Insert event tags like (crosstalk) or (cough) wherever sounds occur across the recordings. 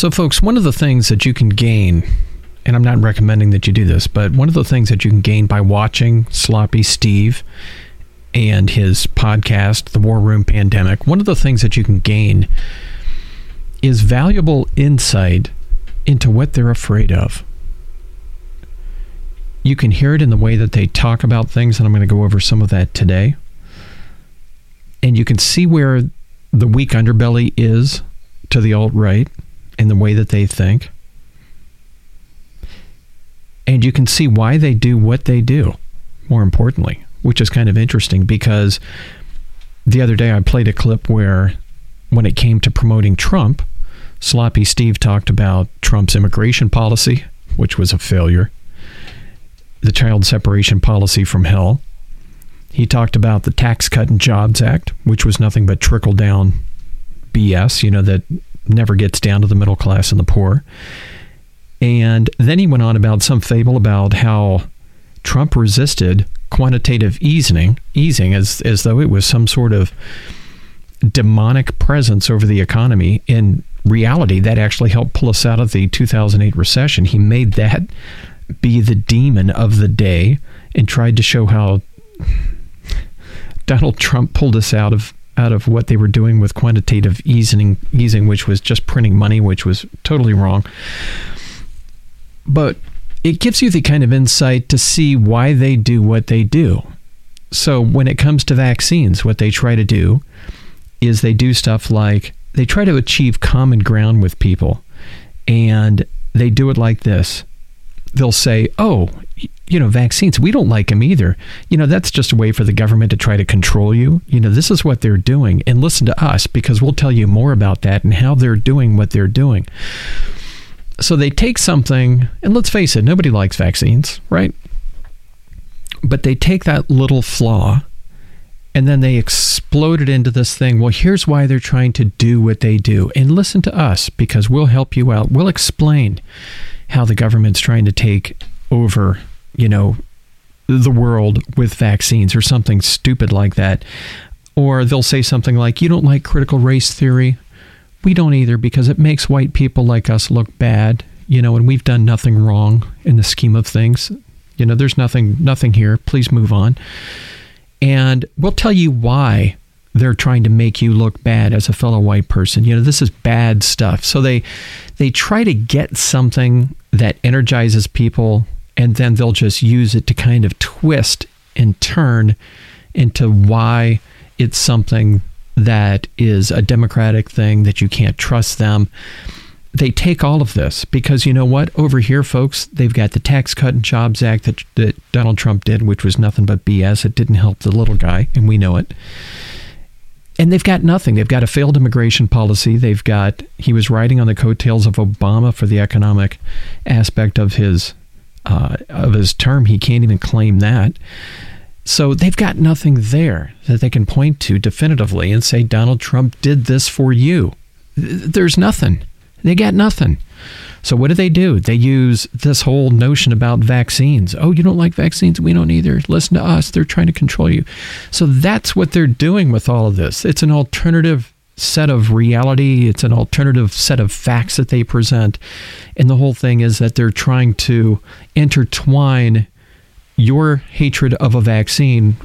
So, folks, one of the things that you can gain, and I'm not recommending that you do this, but one of the things that you can gain by watching Sloppy Steve and his podcast, The War Room Pandemic, one of the things that you can gain is valuable insight into what they're afraid of. You can hear it in the way that they talk about things, and I'm going to go over some of that today. And you can see where the weak underbelly is to the alt right in the way that they think. And you can see why they do what they do, more importantly, which is kind of interesting because the other day I played a clip where, when it came to promoting Trump, Sloppy Steve talked about Trump's immigration policy, which was a failure, the child separation policy from hell. He talked about the Tax Cut and Jobs Act, which was nothing but trickle down BS, you know, that never gets down to the middle class and the poor. And then he went on about some fable about how Trump resisted quantitative easing, easing as as though it was some sort of demonic presence over the economy. In reality, that actually helped pull us out of the 2008 recession. He made that be the demon of the day and tried to show how (laughs) Donald Trump pulled us out of out of what they were doing with quantitative easing, easing, which was just printing money, which was totally wrong. But it gives you the kind of insight to see why they do what they do. So when it comes to vaccines, what they try to do is they do stuff like they try to achieve common ground with people. And they do it like this. They'll say, "Oh, you know, vaccines, we don't like them either. You know, that's just a way for the government to try to control you. You know, this is what they're doing. And listen to us because we'll tell you more about that and how they're doing what they're doing. So they take something, and let's face it, nobody likes vaccines, right? But they take that little flaw and then they explode it into this thing. Well, here's why they're trying to do what they do. And listen to us because we'll help you out. We'll explain how the government's trying to take over you know, the world with vaccines or something stupid like that. Or they'll say something like, You don't like critical race theory? We don't either because it makes white people like us look bad, you know, and we've done nothing wrong in the scheme of things. You know, there's nothing nothing here. Please move on. And we'll tell you why they're trying to make you look bad as a fellow white person. You know, this is bad stuff. So they they try to get something that energizes people and then they'll just use it to kind of twist and turn into why it's something that is a democratic thing that you can't trust them. They take all of this because you know what? Over here, folks, they've got the Tax Cut and Jobs Act that, that Donald Trump did, which was nothing but BS. It didn't help the little guy, and we know it. And they've got nothing. They've got a failed immigration policy. They've got, he was riding on the coattails of Obama for the economic aspect of his uh, of his term. He can't even claim that. So they've got nothing there that they can point to definitively and say Donald Trump did this for you. There's nothing. They got nothing. So what do they do? They use this whole notion about vaccines. Oh, you don't like vaccines? We don't either. Listen to us. They're trying to control you. So that's what they're doing with all of this. It's an alternative set of reality, it's an alternative set of facts that they present. And the whole thing is that they're trying to intertwine your hatred of a vaccine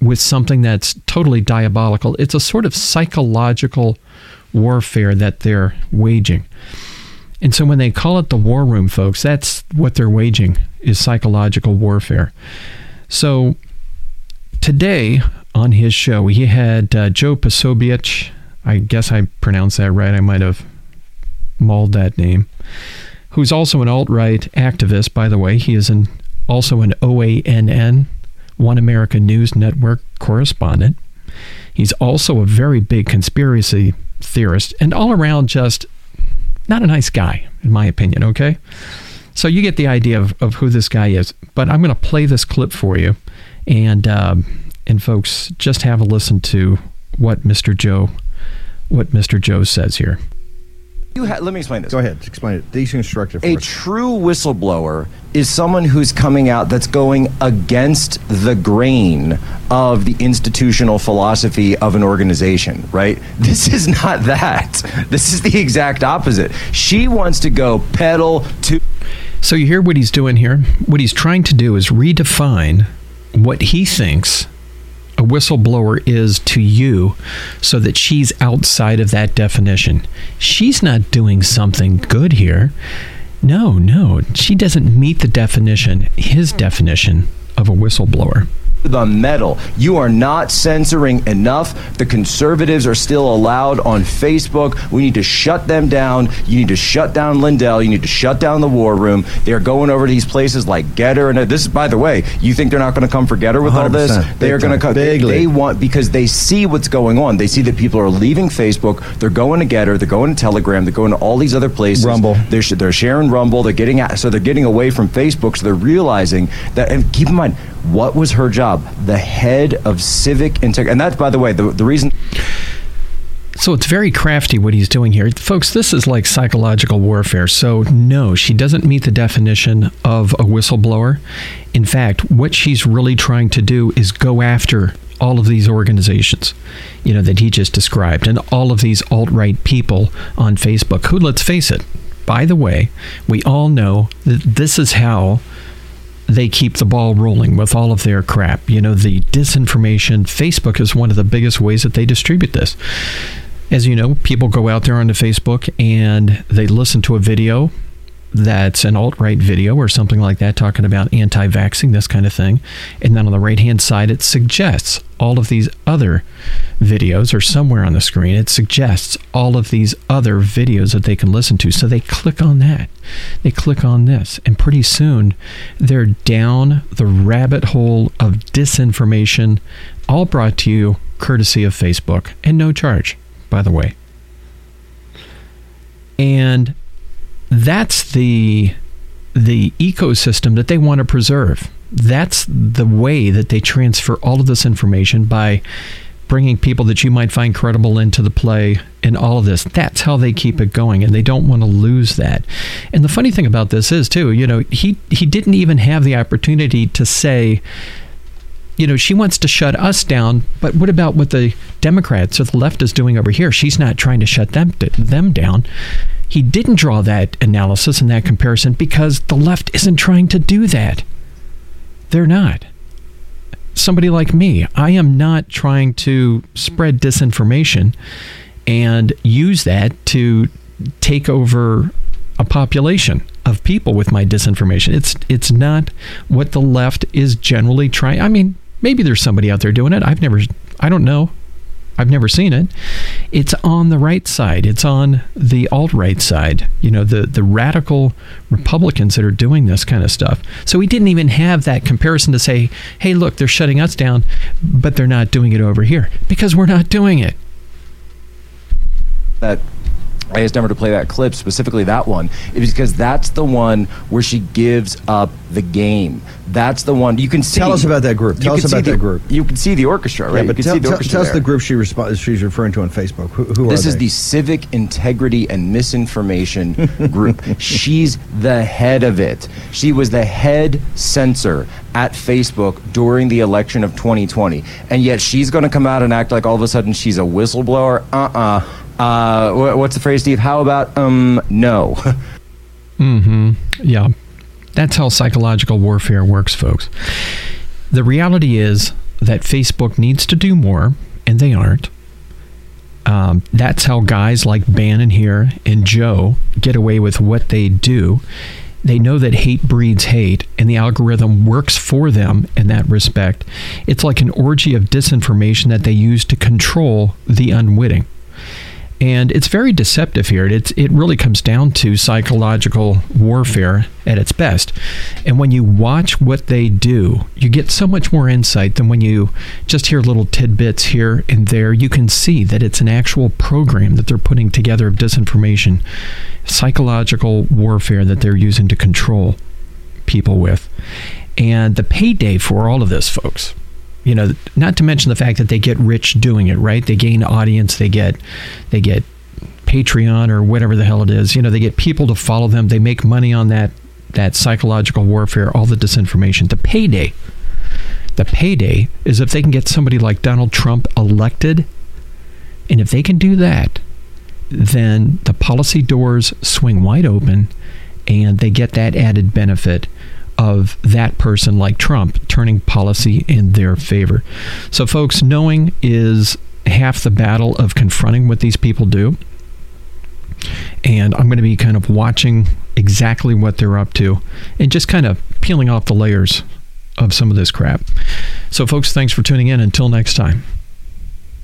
with something that's totally diabolical. It's a sort of psychological warfare that they're waging. And so when they call it the war room, folks, that's what they're waging is psychological warfare. So today on his show, he had uh, Joe Posobiec I guess I pronounced that right. I might have mauled that name. Who's also an alt right activist, by the way. He is an, also an OANN, One America News Network correspondent. He's also a very big conspiracy theorist and all around just not a nice guy, in my opinion, okay? So you get the idea of, of who this guy is. But I'm going to play this clip for you. And, um, and folks, just have a listen to what Mr. Joe what Mr. Joe says here. You ha- let me explain this. Go ahead, explain it. Deconstruct it A us. true whistleblower is someone who's coming out that's going against the grain of the institutional philosophy of an organization, right? (laughs) This is not that. This is the exact opposite. She wants to go pedal to So you hear what he's doing here? What he's trying to do is redefine what he thinks a whistleblower is to you so that she's outside of that definition. She's not doing something good here. No, no. She doesn't meet the definition, his definition of a whistleblower. The metal. You are not censoring enough. The conservatives are still allowed on Facebook. We need to shut them down. You need to shut down Lindell. You need to shut down the War Room. They're going over to these places like GETTR, and uh, this is, by the way, you think they're not going to come for GETTR with all this? They are going to come. They, they want because they see what's going on. They see that people are leaving Facebook. They're going to GETTR. They're going to Telegram. They're going to all these other places. Rumble. They're they're sharing Rumble. They're getting so they're getting away from Facebook. So they're realizing that. And keep in mind, what was her job? The head of civic integrity. And that's, by the way, the, the reason. So it's very crafty what he's doing here. Folks, this is like psychological warfare. So, no, she doesn't meet the definition of a whistleblower. In fact, what she's really trying to do is go after all of these organizations, you know, that he just described, and all of these alt right people on Facebook who, let's face it, by the way, we all know that this is how they keep the ball rolling with all of their crap. You know, the disinformation. Facebook is one of the biggest ways that they distribute this. As you know, people go out there onto Facebook and they listen to a video that's an alt right video or something like that talking about anti vaxxing, this kind of thing. And then on the right hand side, it suggests all of these other videos, or somewhere on the screen, it suggests all of these other videos that they can listen to. So they click on that. They click on this. And pretty soon, they're down the rabbit hole of disinformation, all brought to you courtesy of Facebook and no charge, by the way. And that's the the ecosystem that they want to preserve. That's the way that they transfer all of this information by bringing people that you might find credible into the play and all of this. That's how they keep it going, and they don't want to lose that. And the funny thing about this is, too, you know, he he didn't even have the opportunity to say. You know, she wants to shut us down, but what about what the Democrats or the left is doing over here? She's not trying to shut them them down. He didn't draw that analysis and that comparison because the left isn't trying to do that. They're not. Somebody like me, I am not trying to spread disinformation and use that to take over a population of people with my disinformation. It's it's not what the left is generally trying. I mean, maybe there's somebody out there doing it. I've never I don't know. I've never seen it. It's on the right side. It's on the alt right side. You know, the the radical Republicans that are doing this kind of stuff. So we didn't even have that comparison to say, "Hey, look, they're shutting us down, but they're not doing it over here because we're not doing it." that I asked Denver to play that clip, specifically that one, is because that's the one where she gives up the game. That's the one you can see. Tell us about that group. Tell us about the- that group. You can see the orchestra, right? Yeah, but you can tell, see the tell, orchestra tell us the group she resp- she's referring to on Facebook. Who, who This is the Civic Integrity and Misinformation Group. (laughs) She's the head of it. She was the head censor at Facebook during the election of 2020. And yet she's going to come out and act like all of a sudden she's a whistleblower. Uh-uh. Uh, wha- what's the phrase, Steve? How about, um, no? (laughs) Mm-hmm. Yeah. That's how psychological warfare works, folks. The reality is that Facebook needs to do more, and they aren't. Um, that's how guys like Bannon here and Joe get away with what they do. They know that hate breeds hate, and the algorithm works for them in that respect. It's like an orgy of disinformation that they use to control the unwitting and it's very deceptive here. It's it really comes down to psychological warfare at its best. And when you watch what they do, you get so much more insight than when you just hear little tidbits here and there. You can see that it's an actual program that they're putting together of disinformation, psychological warfare that they're using to control people with. And the payday for all of this, folks, you know not to mention the fact that they get rich doing it right they gain audience they get they get Patreon or whatever the hell it is. You know, they get people to follow them. They make money on that that psychological warfare, all the disinformation. The payday. The payday is if they can get somebody like Donald Trump elected. And if they can do that, then the policy doors swing wide open and they get that added benefit of that person like Trump turning policy in their favor. So, folks, knowing is half the battle of confronting what these people do. And I'm going to be kind of watching exactly what they're up to and just kind of peeling off the layers of some of this crap. So, folks, thanks for tuning in. Until next time.